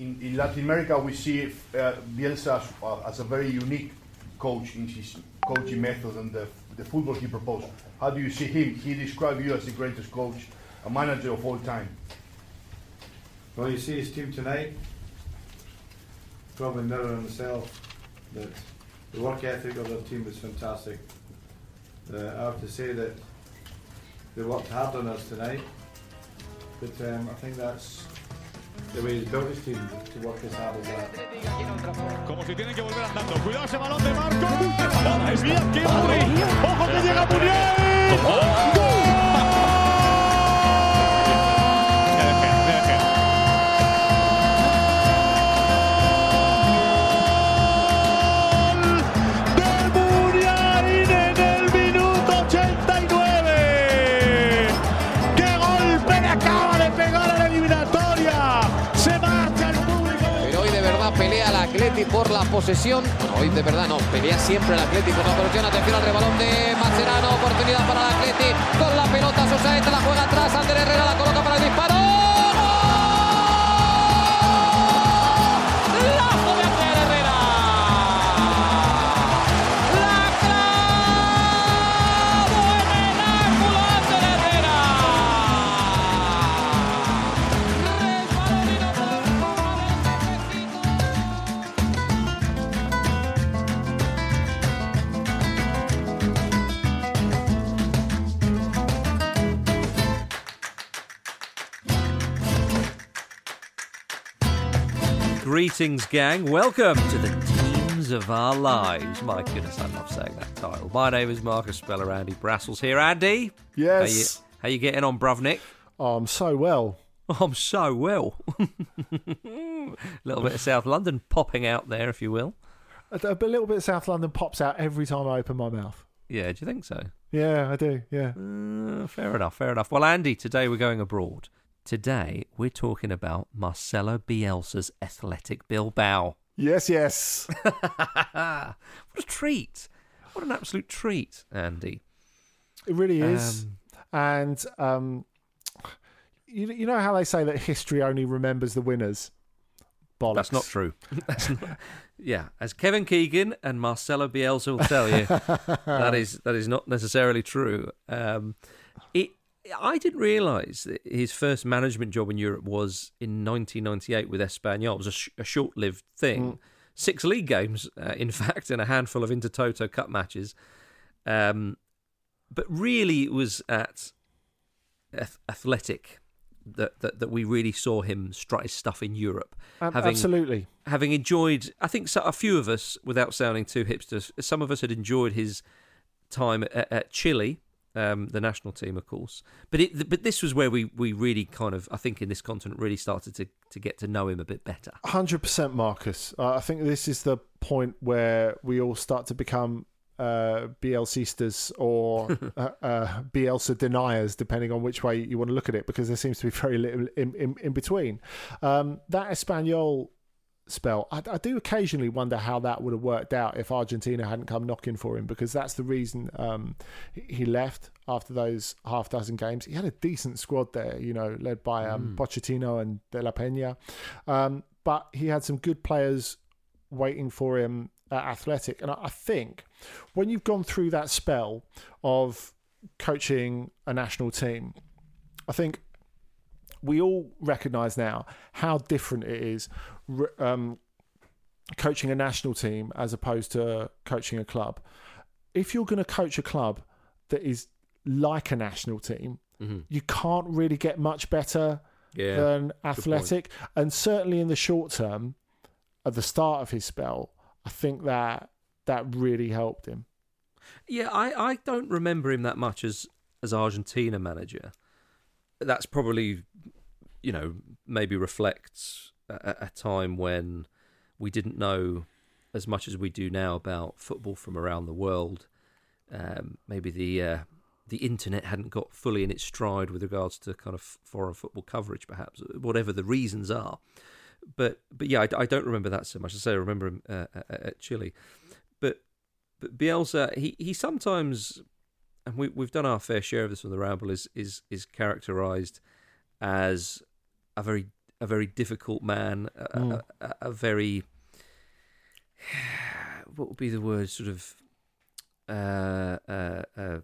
in, in Latin America, we see uh, Bielsa as, uh, as a very unique coach in his coaching method and the, the football he proposed. How do you see him? He described you as the greatest coach, a manager of all time. Well, you see his team tonight. Probably mirror himself that the work ethic of their team was fantastic. Uh, I have to say that they worked hard on us tonight, but um, I think that's Como si tienen que volver andando. Cuidado ese balón de Marco. Es bien que Ojo que llega Muriel. ¡Gol! Por la posesión. Bueno, hoy de verdad no, pelea siempre el por la posesión. Atención al rebalón de Mascherano, oportunidad para el Atleti. Con la pelota, Sosaeta la juega atrás, Ander Herrera la coloca para el disparo. Greetings, gang. Welcome to the Teams of Our Lives. My goodness, I love saying that title. My name is Marcus Speller. Andy Brassell's here. Andy, Yes. how you, how you getting on, Bruvnik? Oh, I'm so well. I'm so well. A little bit of South London popping out there, if you will. A, a little bit of South London pops out every time I open my mouth. Yeah, do you think so? Yeah, I do. Yeah. Uh, fair enough, fair enough. Well, Andy, today we're going abroad. Today we're talking about Marcelo Bielsa's Athletic Bilbao. Yes, yes. what a treat! What an absolute treat, Andy. It really is. Um, and um, you, you know how they say that history only remembers the winners? Bollocks. That's not true. That's not, yeah, as Kevin Keegan and Marcelo Bielsa will tell you, that is that is not necessarily true. Um, it, I didn't realise that his first management job in Europe was in 1998 with Espanyol. It was a, sh- a short-lived thing. Six league games, uh, in fact, and a handful of Intertoto Cup matches. Um, but really, it was at Ath- Athletic that, that that we really saw him strut his stuff in Europe. Ab- having Absolutely. having enjoyed, I think so, a few of us, without sounding too hipsters, some of us had enjoyed his time at, at Chile, um, the national team, of course. But it, but this was where we, we really kind of, I think, in this continent, really started to, to get to know him a bit better. 100% Marcus. Uh, I think this is the point where we all start to become uh, Bielsistas or uh, uh, Bielsa deniers, depending on which way you want to look at it, because there seems to be very little in, in, in between. Um, that Espanyol spell, I, I do occasionally wonder how that would have worked out if Argentina hadn't come knocking for him, because that's the reason um, he- left after those half dozen games. He had a decent squad there, you know, led by um, Pochettino and De La Peña. Um, but he had some good players waiting for him at Athletic. And I I think when you've gone through that spell of coaching a national team, I think we all recognise now how different it is um, coaching a national team as opposed to coaching a club. If you're going to coach a club that is like a national team, you can't really get much better Yeah, than Athletic. And certainly in the short term, at the start of his spell, I think that that really helped him. Yeah, I, I don't remember him that much as as Argentina manager. That's probably, you know, maybe reflects a, a time when we didn't know as much as we do now about football from around the world. Um, maybe the uh, the internet hadn't got fully in its stride with regards to kind of foreign football coverage, perhaps whatever the reasons are. But but yeah, I, I don't remember that so much. I say I remember him uh, at at Chile, but but Bielsa, he, he sometimes, and we we've done our fair share of this on the Ramble, is is is characterised as a very a very difficult man, a, Mm. a, a, a very what would be the word? Sort of uh, uh, uh,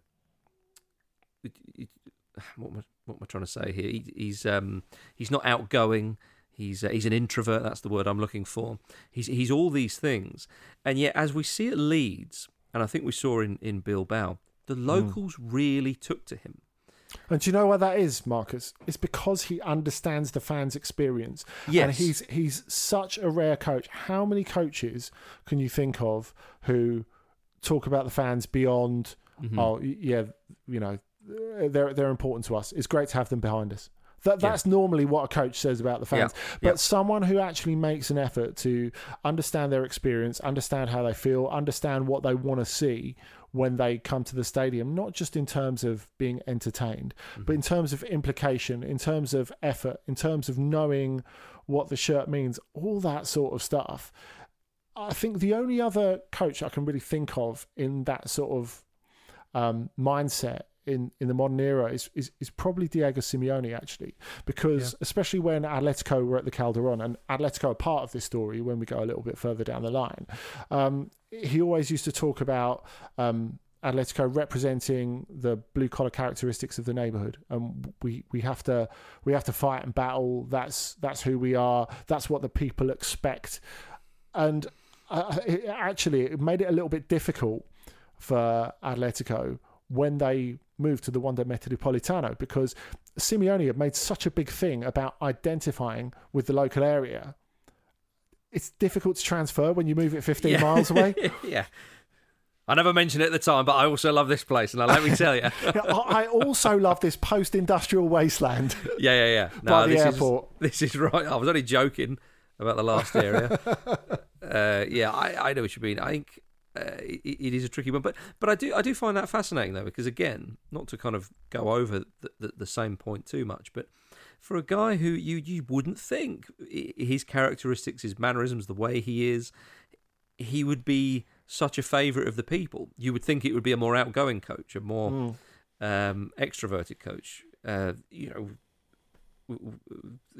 what am I, what am I trying to say here? He, he's um, he's not outgoing. He's uh, he's an introvert. That's the word I'm looking for. He's he's all these things, and yet as we see at Leeds, and I think we saw in in Bilbao, the Hmm. locals really took to him. And do you know why that is, Marcus? It's because he understands the fans' experience. And Yes. he's he's such a rare coach. How many coaches can you think of who talk about the fans beyond Mm-hmm. oh yeah, you know, they're they're important to us. It's great to have them behind us. That that's normally what a coach says about the fans. Yeah. But Yeah. someone who actually makes an effort to understand their experience, understand how they feel, understand what they want to see when they come to the stadium, not just in terms of being entertained, but in terms of implication, in terms of effort, in terms of knowing what the shirt means, all that sort of stuff. I think the only other coach I can really think of in that sort of um, mindset in, in the modern era is, is, is probably Diego Simeone, actually, because especially when Atletico were at the Calderon, and Atletico are part of this story when we go a little bit further down the line, um, he always used to talk about um, Atletico representing the blue collar characteristics of the neighborhood, and we, we have to we have to fight and battle. That's that's who we are. That's what the people expect, and uh, it, actually it made it a little bit difficult for Atletico when they moved to the Wanda Metropolitano because Simeone had made such a big thing about identifying with the local area. It's difficult to transfer when you move it 15 Yeah. miles away. yeah. I never mentioned it at the time, but I also love this place, and let me tell you, I I also love this post-industrial wasteland. yeah, yeah, yeah. No, By the this airport. is this is right. I was only joking about the last area. uh, yeah, I, I know what you mean. I think uh, it, it is a tricky one, but but I do I do find that fascinating though, because again, not to kind of go over the, the, the same point too much, but for a guy who you you wouldn't think his characteristics, his mannerisms, the way he is, he would be such a favourite of the people. You would think it would be a more outgoing coach, a more Hmm. um, extroverted coach. Uh, you know,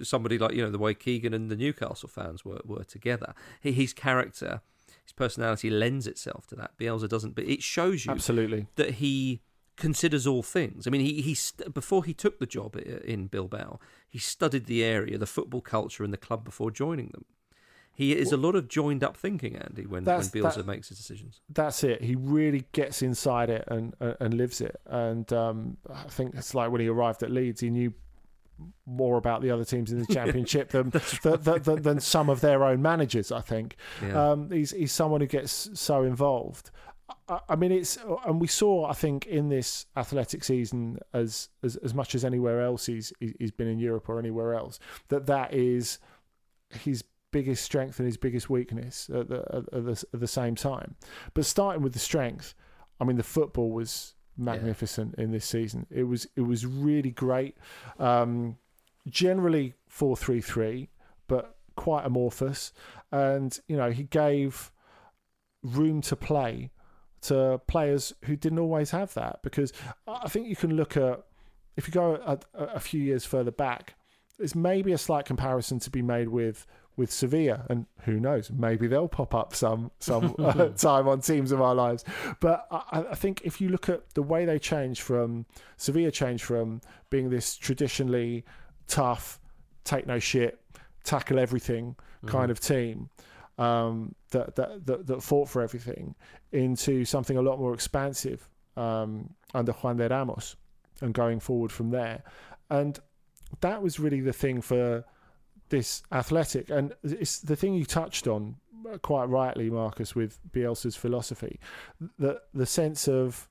somebody like you know the way Keegan and the Newcastle fans were were together. He, his character, his personality lends itself to that. Bielsa doesn't, but it shows you Absolutely. that he considers all things. I mean, he he st- before he took the job in Bilbao, he studied the area, the football culture, and the club before joining them. He is a lot of joined up thinking, Andy, when, when Bielsa that- makes his decisions. That's it. He really gets inside it and and, and lives it. And um, I think it's like when he arrived at Leeds, he knew more about the other teams in the championship than, than, than, than, than some of their own managers. I think Yeah. um, he's he's someone who gets so involved. I, I mean, it's and we saw I think in this athletic season as as, as much as anywhere else he's he's been in Europe or anywhere else that that is his biggest strength and his biggest weakness at the, at the, at the same time. But starting with the strength, I mean, the football was magnificent in this season. It was it was really great. Um, generally four three three, but quite amorphous, and you know he gave room to play to players who didn't always have that because I think you can look at if you go a, a few years further back, there's maybe a slight comparison to be made with with Sevilla, and who knows, maybe they'll pop up some some uh, time on teams of our lives. But I, I think if you look at the way they changed from Sevilla, changed from being this traditionally tough, take no shit, tackle everything kind of team um, that, that that that fought for everything into something a lot more expansive um, under Juande Ramos and going forward from there. And that was really the thing for this athletic. And it's the thing you touched on uh, quite rightly, Marcus, with Bielsa's philosophy, that the sense of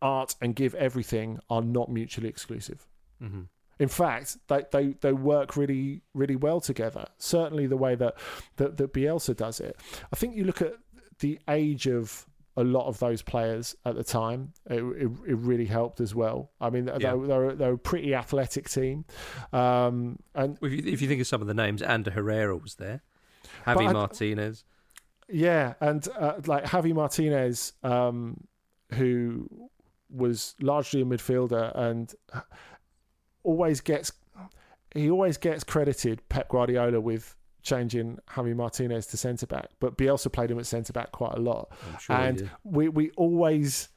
art and give everything are not mutually exclusive. hmm In fact, they, they, they work really really well together. Certainly, the way that, that that Bielsa does it. I think you look at the age of a lot of those players at the time. It, it, it really helped as well. I mean, they're, they're, they're a pretty athletic team, um, and If you, if you think of some of the names, Ander Herrera was there, Javi I- Martinez. Yeah, and uh, like Javi Martinez, um, who was largely a midfielder and always gets. he always gets credited Pep Guardiola with changing Javi Martinez to centre back, but Bielsa played him at centre back quite a lot, sure and we we always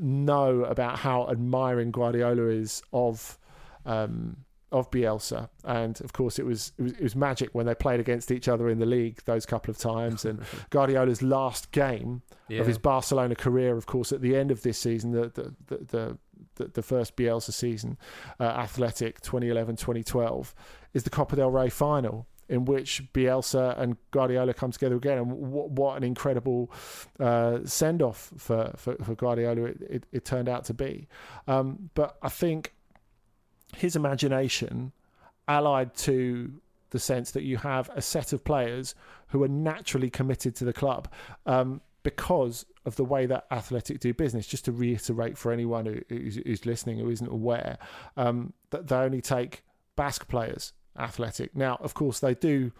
know about how admiring Guardiola is of. Um, of Bielsa, and of course it was, it was it was magic when they played against each other in the league those couple of times. And Guardiola's last game Yeah. of his Barcelona career, of course, at the end of this season, the the the the, the, the first Bielsa season, uh, Athletic 2011-2012, is the Copa del Rey final. In which Bielsa and Guardiola come together again, and what, what an incredible uh, send off for, for, for Guardiola it, it, it turned out to be. Um, but I think his imagination, allied to the sense that you have a set of players who are naturally committed to the club um, because of the way that Athletic do business. Just to reiterate for anyone who, who's, who's listening who isn't aware, um, that they only take Basque players, Athletic. Now, of course, they do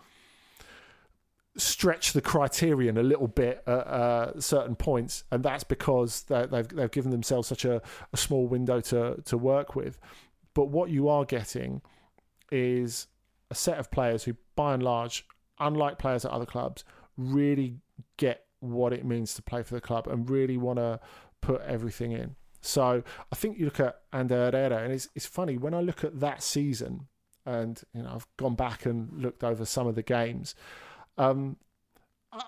stretch the criterion a little bit at uh, certain points, and that's because they, they've they've given themselves such a, a small window to to work with. But what you are getting is a set of players who, by and large, unlike players at other clubs, really get what it means to play for the club and really want to put everything in. So I think you look at Ander Herrera, and it's it's funny when I look at that season, and you know I've gone back and looked over some of the games. Um,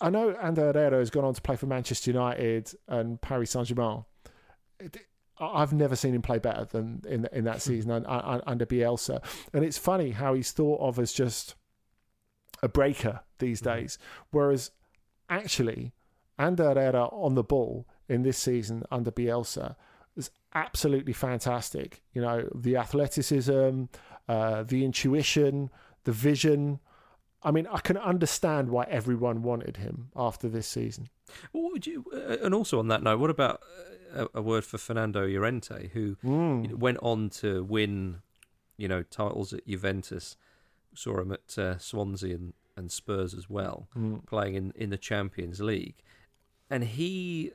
I know Ander Herrera has gone on to play for Manchester United and Paris Saint Germain. I've never seen him play better than in in that season un- un- under Bielsa, and it's funny how he's thought of as just a breaker these days, whereas actually Ander Herrera on the ball in this season under Bielsa is absolutely fantastic. You know the athleticism, uh, the intuition, the vision. I mean, I can understand why everyone wanted him after this season. What would you? Uh, and also on that note, what about uh, a, a word for Fernando Llorente, who you know, went on to win, you know, titles at Juventus. Saw him at uh, Swansea and, and Spurs as well, playing in, in the Champions League, and he,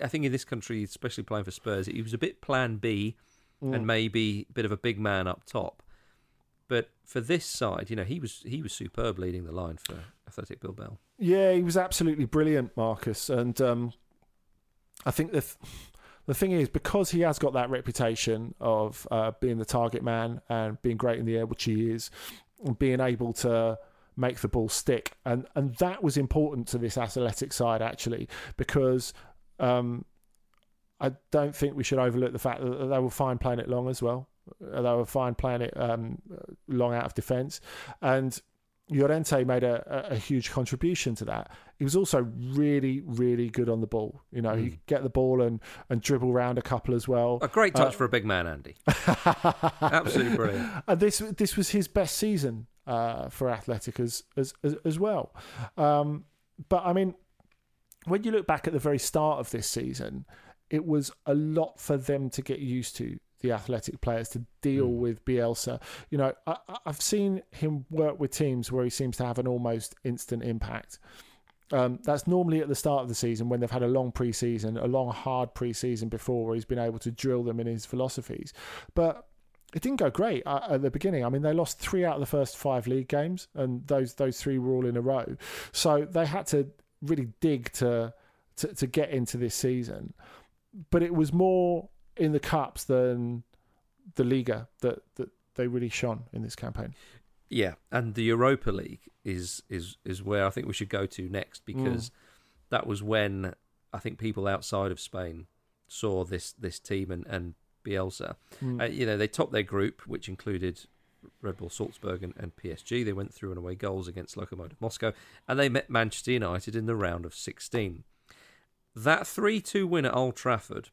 I think in this country, especially playing for Spurs, he was a bit Plan B, and maybe a bit of a big man up top. But for this side, you know, he was he was superb leading the line for Athletic Bilbao. Yeah, he was absolutely brilliant, Marcus. And um, I think the th- the thing is because he has got that reputation of uh, being the target man and being great in the air, which he is, and being able to make the ball stick, and and that was important to this athletic side actually because. Um, I don't think we should overlook the fact that they were fine playing it long as well. They were fine playing it um, long out of defence, and Llorente made a, a, huge contribution to that. He was also really, really good on the ball. You know, he could get the ball and, and dribble around a couple as well. A great touch Uh, for a big man, Andy. Absolutely brilliant. and this this was his best season uh, for Athletic as as as, as well. Um, but I mean, when you look back at the very start of this season, it was a lot for them to get used to. The athletic players to deal with Bielsa. You know, I, I've seen him work with teams where he seems to have an almost instant impact. Um, that's normally at the start of the season when they've had a long preseason, a long hard preseason before, where he's been able to drill them in his philosophies. But it didn't go great uh, at the beginning. I mean, they lost three out of the first five league games, and those those three were all in a row. So they had to really dig to to, to get into this season. But it was more in the cups than the Liga that that they really shone in this campaign. Yeah, and the Europa League is is is where I think we should go to next because that was when I think people outside of Spain saw this this team and and Bielsa. Uh, you know, they topped their group, which included Red Bull Salzburg and, and PSG. They went through and away goals against Lokomotiv Moscow, and they met Manchester United in the round of 16. That 3 2 win at Old Trafford,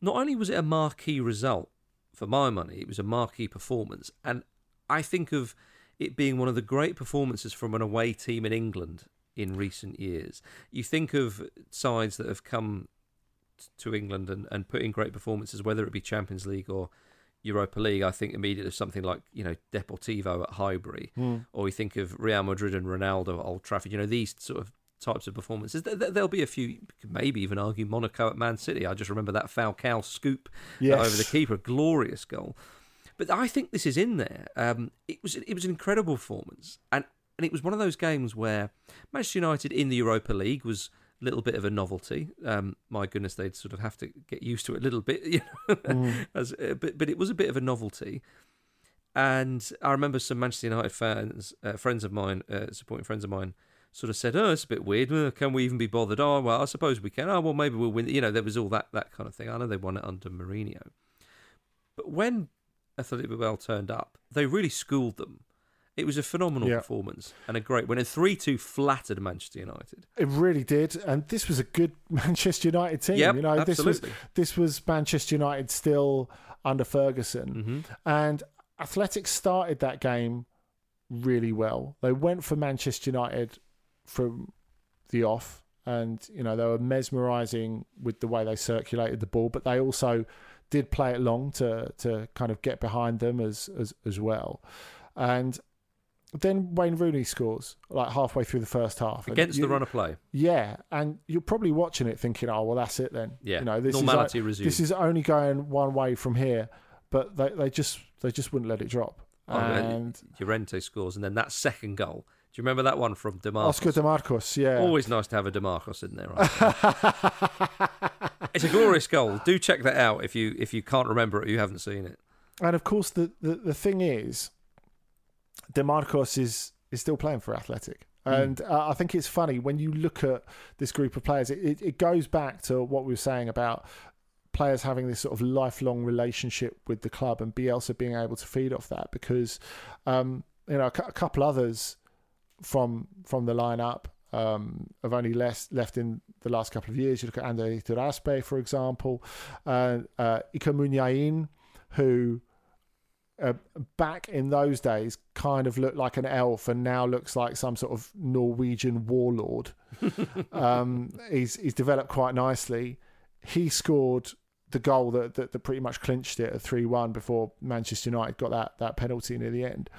not only was it a marquee result for my money, it was a marquee performance. And I think of it being one of the great performances from an away team in England in recent years. You think of sides that have come to England and, and put in great performances, whether it be Champions League or Europa League. I think immediately of something like you know Deportivo at Highbury, hmm. or you think of Real Madrid and Ronaldo at Old Trafford. You know these sort of types of performances. There- there- There'll be a few. Maybe even argue Monaco at Man City. I just remember that Falcao scoop Yes. over the keeper, glorious goal. but I think this is in there. Um, it was it was an incredible performance, and and it was one of those games where Manchester United in the Europa League was a little bit of a novelty. Um, my goodness, they'd sort of have to get used to it a little bit, you know. Mm. As, uh, but but it was a bit of a novelty. And I remember some Manchester United fans, uh, friends of mine, uh, supporting friends of mine, sort of said, "Oh, it's a bit weird. Can we even be bothered? Oh, well, I suppose we can. Oh, well, maybe we'll win." You know, there was all that that kind of thing. I know they won it under Mourinho, but when Athletic Bilbao turned up, they really schooled them. It was a phenomenal Yeah. performance and a great win. And three two flattered Manchester United. It really did, and this was a good Manchester United team. Yep, you know, this was absolutely. this was Manchester United still under Ferguson, Mm-hmm. and Athletic started that game really well. They went for Manchester United from the off, and you know they were mesmerising with the way they circulated the ball, but they also did play it long to to kind of get behind them as as as well, and. Then Wayne Rooney scores like halfway through the first half Against you- the run of play. yeah, and you're probably watching it thinking, "Oh, well, that's it then." Yeah, you know, this normality is resumed. this is only going one way from here, but they they just they just wouldn't let it drop. Oh, and Llorente scores, and then that second goal. Do you remember that one from DeMarcos? Oscar DeMarcos, yeah, Always nice to have a Demarcus in there. Right? it's a glorious goal. Do check that out if you if you can't remember it or you haven't seen it. and of course the, the the thing is, DeMarcos is is still playing for Athletic. Hmm. And uh, I think it's funny when you look at this group of players. It, it, it goes back to what we were saying about players having this sort of lifelong relationship with the club, and Bielsa being able to feed off that. Because um, you know a, a couple others from from the lineup um, have only less left in the last couple of years. You look at Ander Iturraspe, for example, uh, uh, Iker Muniain, who uh, back in those days kind of looked like an elf and now looks like some sort of Norwegian warlord. um, he's he's developed quite nicely. He scored the goal that, that, that pretty much clinched it at three one before Manchester United got that that penalty near the end.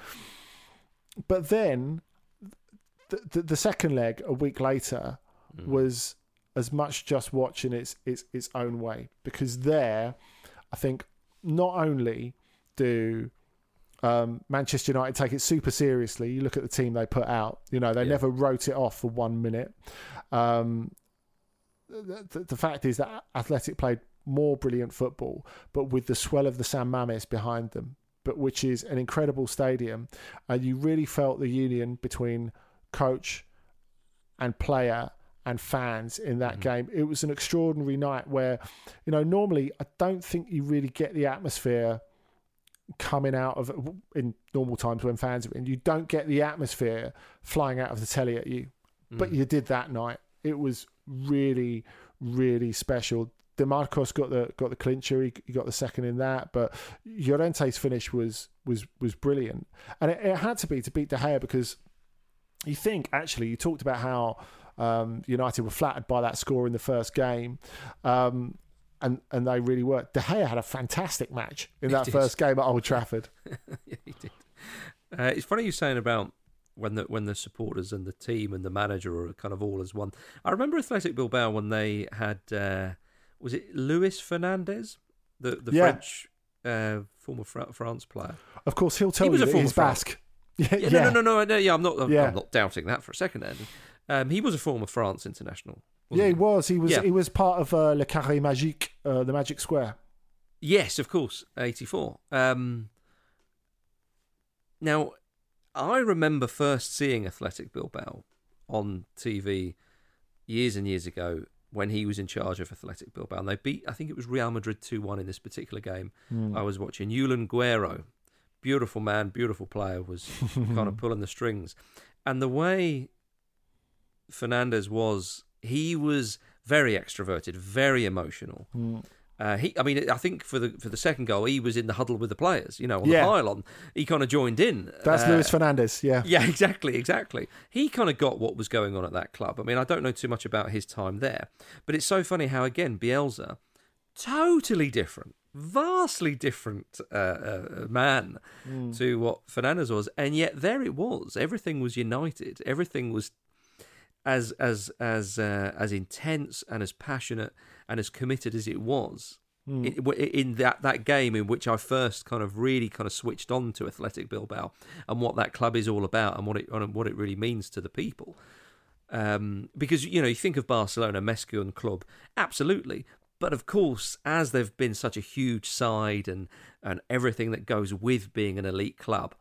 But then the, the, the second leg a week later was as much just watching its its its own way because there I think not only do um, Manchester United take it super seriously. You look at the team they put out. You know they Yeah. never wrote it off for one minute. Um, the, the, the fact is that Athletic played more brilliant football, but with the swell of the San Mames behind them, but which is an incredible stadium, and you really felt the union between coach and player and fans in that mm-hmm. game. It was an extraordinary night where, you know, normally I don't think you really get the atmosphere coming out of in normal times when fans are in. You don't get the atmosphere flying out of the telly at you, but mm. you did that night. It was really, really special. Demarcos got the got the clincher. He, he got the second in that, but Llorente's finish was was was brilliant, and it, it had to be to beat De Gea because you think actually you talked about how um, United were flattered by that score in the first game, um, and and they really were. De Gea had a fantastic match in that first game at Old Trafford. yeah, he did. Uh, it's funny you saying about when the when the supporters and the team and the manager are kind of all as one. I remember Athletic Bilbao when they had uh, was it Luis Fernandez, the the Yeah. French uh, former Fra- France player. Of course, he'll tell He was you a that former he's Basque. Yeah, Yeah, no, no, no, no, no. Yeah, I'm not. I'm, Yeah. I'm not doubting that for a second. Andy. Um, he was a former France international. Yeah, wasn't he was. He was. Yeah. He was part of uh, Le Carré Magique, uh, the Magic Square. Yes, of course, eighty four. Um, now, I remember first seeing Athletic Bilbao on TV years and years ago when he was in charge of Athletic Bilbao, and they beat. I think it was Real Madrid two one in this particular game. I was watching Julen Guerrero, beautiful man, beautiful player, was kind of pulling the strings, and the way Fernandez was, he was very extroverted, very emotional. Uh, he, I mean, I think for the for the second goal, he was in the huddle with the players. You know, on Yeah. the pylon, he kind of joined in. That's Uh, Luis Fernandez. Yeah. yeah, exactly, exactly. He kind of got what was going on at that club. I mean, I don't know too much about his time there, but it's so funny how again Bielsa, totally different, vastly different uh, uh, man to what Fernandez was, and yet there it was. Everything was united. Everything was as as as uh, as intense and as passionate and as committed as it was. in, in that that game in which I first kind of really kind of switched on to Athletic Bilbao and what that club is all about and what it and what it really means to the people. Um, because you know you think of Barcelona, més que un club, absolutely. But of course, as they've been such a huge side and and everything that goes with being an elite club,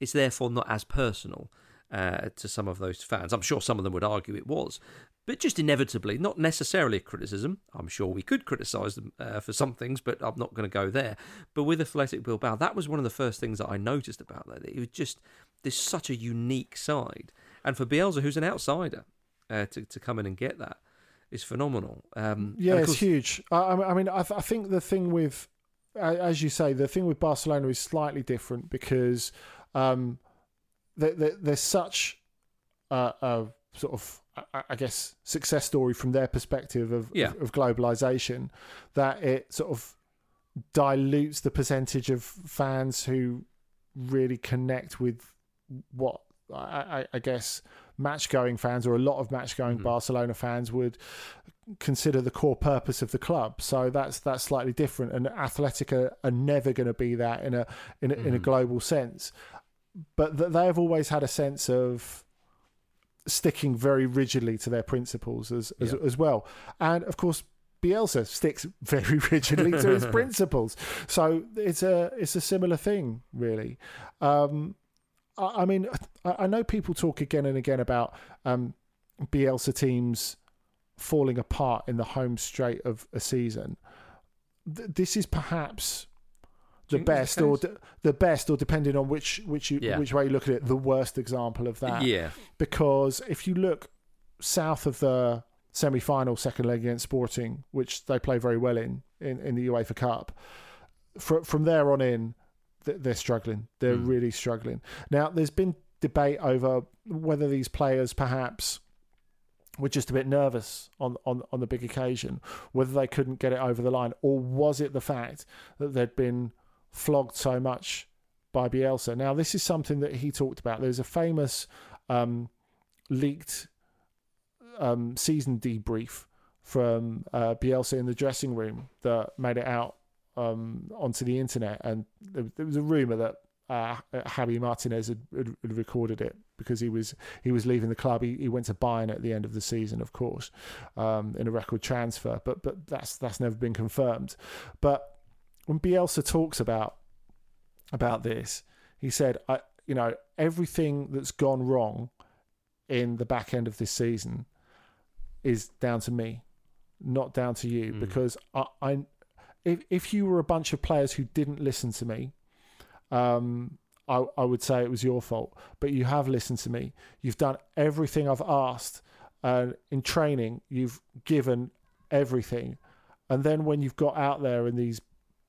it's therefore not as personal uh, to some of those fans. I'm sure some of them would argue it was, but just inevitably, not necessarily a criticism. I'm sure we could criticise them uh, for some things, but I'm not going to go there. But with Athletic Bilbao, that was one of the first things that I noticed about that. It was just this such a unique side, and for Bielsa, who's an outsider, uh, to to come in and get that is phenomenal. Um, yeah, course, it's huge. I, I mean, I, th- I think the thing with, as you say, the thing with Barcelona is slightly different because um, there's such a, a sort of I guess success story from their perspective of, yeah. of, of globalization that it sort of dilutes the percentage of fans who really connect with what I, I guess match going fans or a lot of match going mm. Barcelona fans would consider the core purpose of the club. So that's that's slightly different. And Athletic are, are never going to be that in a in a, mm. in a hmm. global sense. But th- they have always had a sense of sticking very rigidly to their principles as as, yeah. as well. And of course, Bielsa sticks very rigidly to his principles. So it's a it's a similar thing, really. Um, I, I, mean, I, I, know people talk again and again about um, Bielsa teams falling apart in the home straight of a season. Th- this is perhaps the best or de- the best or depending on which which you, yeah. which way you look at it the worst example of that yeah because if you look south of the semi-final second leg against Sporting which they play very well in in, in the UEFA Cup from from there on in they're struggling they're mm. really struggling now there's been debate over whether these players perhaps were just a bit nervous on, on, on the big occasion, whether they couldn't get it over the line, or was it the fact that they'd been flogged so much by Bielsa. Now, this is something that he talked about. There's a famous um, leaked um, season debrief from uh, Bielsa in the dressing room that made it out um, onto the internet, and there, there was a rumor that uh, Javi Martinez had, had, recorded it because he was he was leaving the club. He, he went to Bayern at the end of the season, of course, um, in a record transfer. But but that's that's never been confirmed. But when Bielsa talks about about this, he said, "I, you know, everything that's gone wrong in the back end of this season is down to me, not down to you, mm. because I, I, if if you were a bunch of players who didn't listen to me, um, I, I would say it was your fault. But you have listened to me. You've done everything I've asked. And in training, you've given everything. And then when you've got out there in these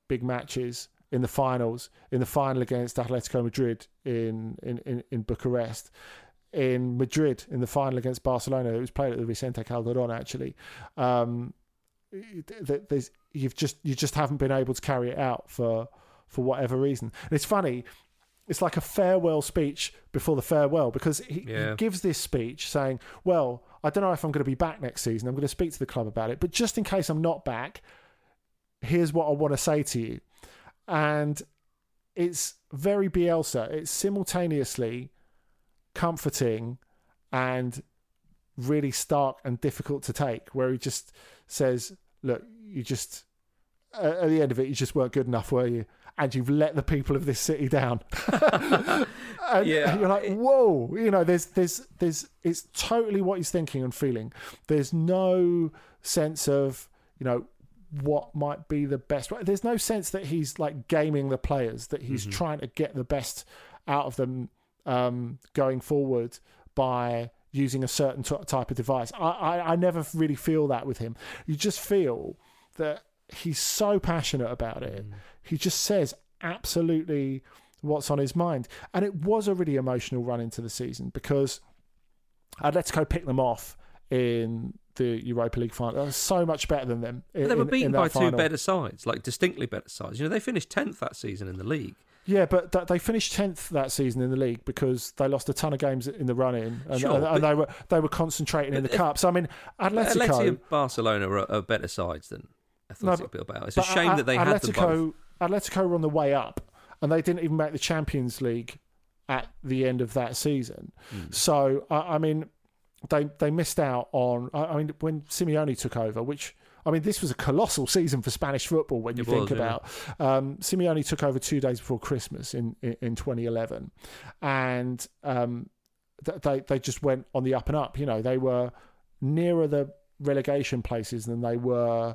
big matches in the finals, in the final against Atletico Madrid in, in, in, in Bucharest, in Madrid in the final against Barcelona. It was played at the Vicente Calderon actually. Um, there's, you've just you just haven't been able to carry it out for for whatever reason. And it's funny. It's like a farewell speech before the farewell because he, yeah. he gives this speech saying, "Well, I don't know if I'm going to be back next season. I'm going to speak to the club about it, but just in case I'm not back, here's what I want to say to you. And it's very Bielsa. It's simultaneously comforting and really stark and difficult to take, where he just says, Look, you just, at the end of it, you just weren't good enough, were you? And you've let the people of this city down. and yeah. you're like, whoa, you know, there's, there's, there's, it's totally what he's thinking and feeling. There's no sense of, you know, what might be the best. There's no sense that he's like gaming the players, that he's mm-hmm. trying to get the best out of them um, going forward by using a certain t- type of device. I, I, I never really feel that with him. You just feel that he's so passionate about it. Mm. He just says absolutely what's on his mind. And it was a really emotional run into the season because Atletico picked them off in the Europa League final. They so much better than them. In, they were beaten by final. two better sides, like distinctly better sides. You know, they finished tenth that season in the league. Yeah, but th- they finished tenth that season in the league because they lost a ton of games in the run-in, and, sure, and, and they were they were concentrating in the cup. So I mean, Atletico, Atleti and Barcelona are, are, better sides than Athletic but- Bilbao. It's a shame A- that they had them Atletico, both. Atletico were on the way up, and they didn't even make the Champions League at the end of that season. Hmm. So I I mean, they they missed out on. I I mean, when Simeone took over, which I mean, this was a colossal season for Spanish football when you It think was, yeah. about. Um, Simeone took over two days before Christmas in in, in 2011, and um, they they just went on the up and up. You know, they were nearer the relegation places than they were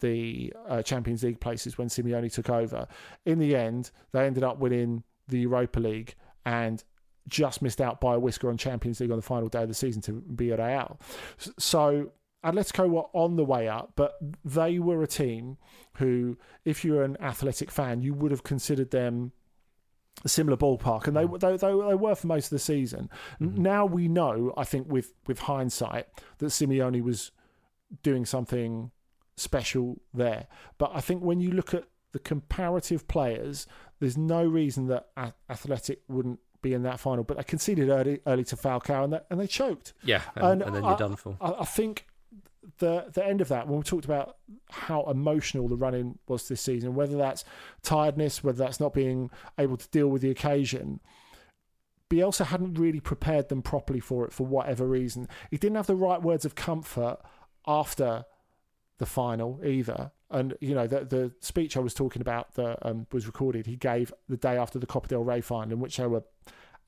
the uh, Champions League places when Simeone took over. In the end, they ended up winning the Europa League and just missed out by a whisker on Champions League on the final day of the season to Villarreal. So Atletico were on the way up, but they were a team who, if you're an athletic fan, you would have considered them a similar ballpark, and they mm. they, they, they were for most of the season. N mm-hmm. Now we know, I think, with with hindsight, that Simeone was doing something special there. But I think when you look at the comparative players, there's no reason that A- Athletic wouldn't be in that final. But they conceded early, early to Falcao, and they, and they choked. Yeah, and, and then you're I- done for. I, I think the the end of that when we talked about how emotional the running was this season, whether that's tiredness, whether that's not being able to deal with the occasion. Bielsa hadn't really prepared them properly for it for whatever reason. He didn't have the right words of comfort after the final either. And you know the the speech I was talking about that um, was recorded. He gave the day after the Copa del Rey final, in which they were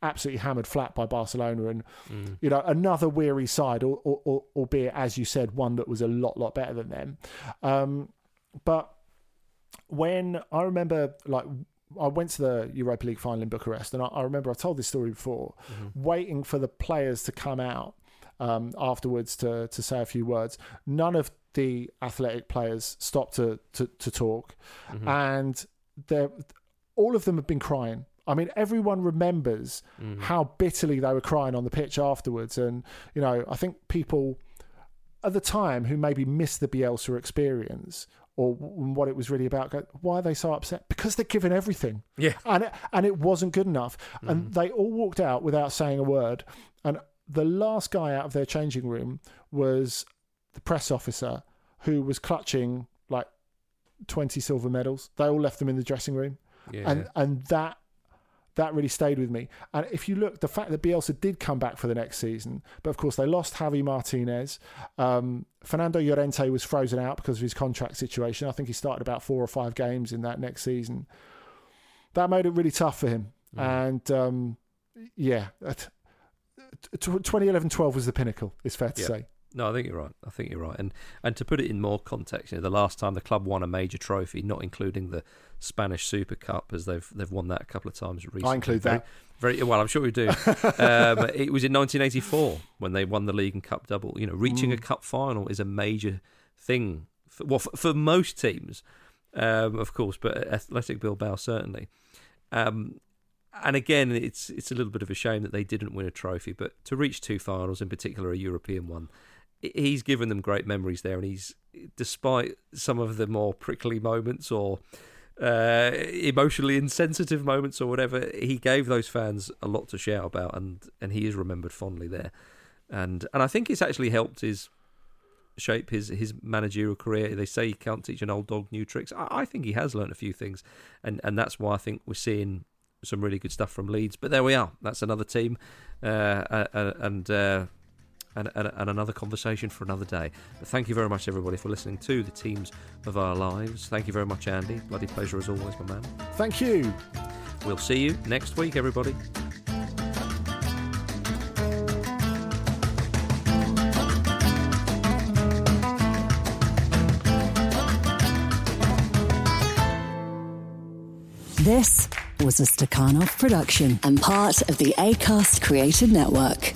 absolutely hammered flat by Barcelona, and you know another weary side, or, or, or, albeit as you said, one that was a lot lot better than them. Um, but when I remember, like I went to the Europa League final in Bucharest, and I, I remember I've told this story before, waiting for the players to come out um, afterwards to to say a few words. None of the athletic players stopped to to, to talk, and they all of them have been crying. I mean, everyone remembers mm-hmm. how bitterly they were crying on the pitch afterwards, and you know, I think people at the time who maybe missed the Bielsa experience or what it was really about. Go, why are they so upset? Because they're given everything. Yeah. and it, and it wasn't good enough. And mm-hmm. they all walked out without saying a word. And the last guy out of their changing room was the press officer who was clutching like twenty silver medals. They all left them in the dressing room, Yeah. and and that that really stayed with me. And if you look, the fact that Bielsa did come back for the next season, but of course they lost Javi Martinez. Um, Fernando Llorente was frozen out because of his contract situation. I think he started about four or five games in that next season. That made it really tough for him. And um, yeah, that- 2011-12 was the pinnacle. It's fair to Yeah. say. No, I think you're right. I think you're right. And and to put it in more context, you know, the last time the club won a major trophy, not including the Spanish Super Cup, as they've they've won that a couple of times recently. I include that. Very well, I'm sure we do. um, it was in 1984 when they won the league and cup double. You know, reaching Mm. a cup final is a major thing. For, well, for, for most teams, um, of course, but Athletic Bilbao certainly. Um, and again, it's it's a little bit of a shame that they didn't win a trophy, but to reach two finals, in particular a European one, he's given them great memories there, and he's despite some of the more prickly moments or uh, emotionally insensitive moments or whatever, he gave those fans a lot to shout about, and and he is remembered fondly there, and and I think it's actually helped his shape his his managerial career. They say you can't teach an old dog new tricks. I, I think he has learned a few things, and and that's why I think we're seeing some really good stuff from Leeds. But there we are. That's another team, uh, uh, and. Uh, and, and, and another conversation for another day. But thank you very much, everybody, for listening to the teams of our lives. Thank you very much, Andy. Bloody pleasure as always, my man. Thank you. We'll see you next week, everybody. This was a Stakhanov production and part of the ACAST Creator Network.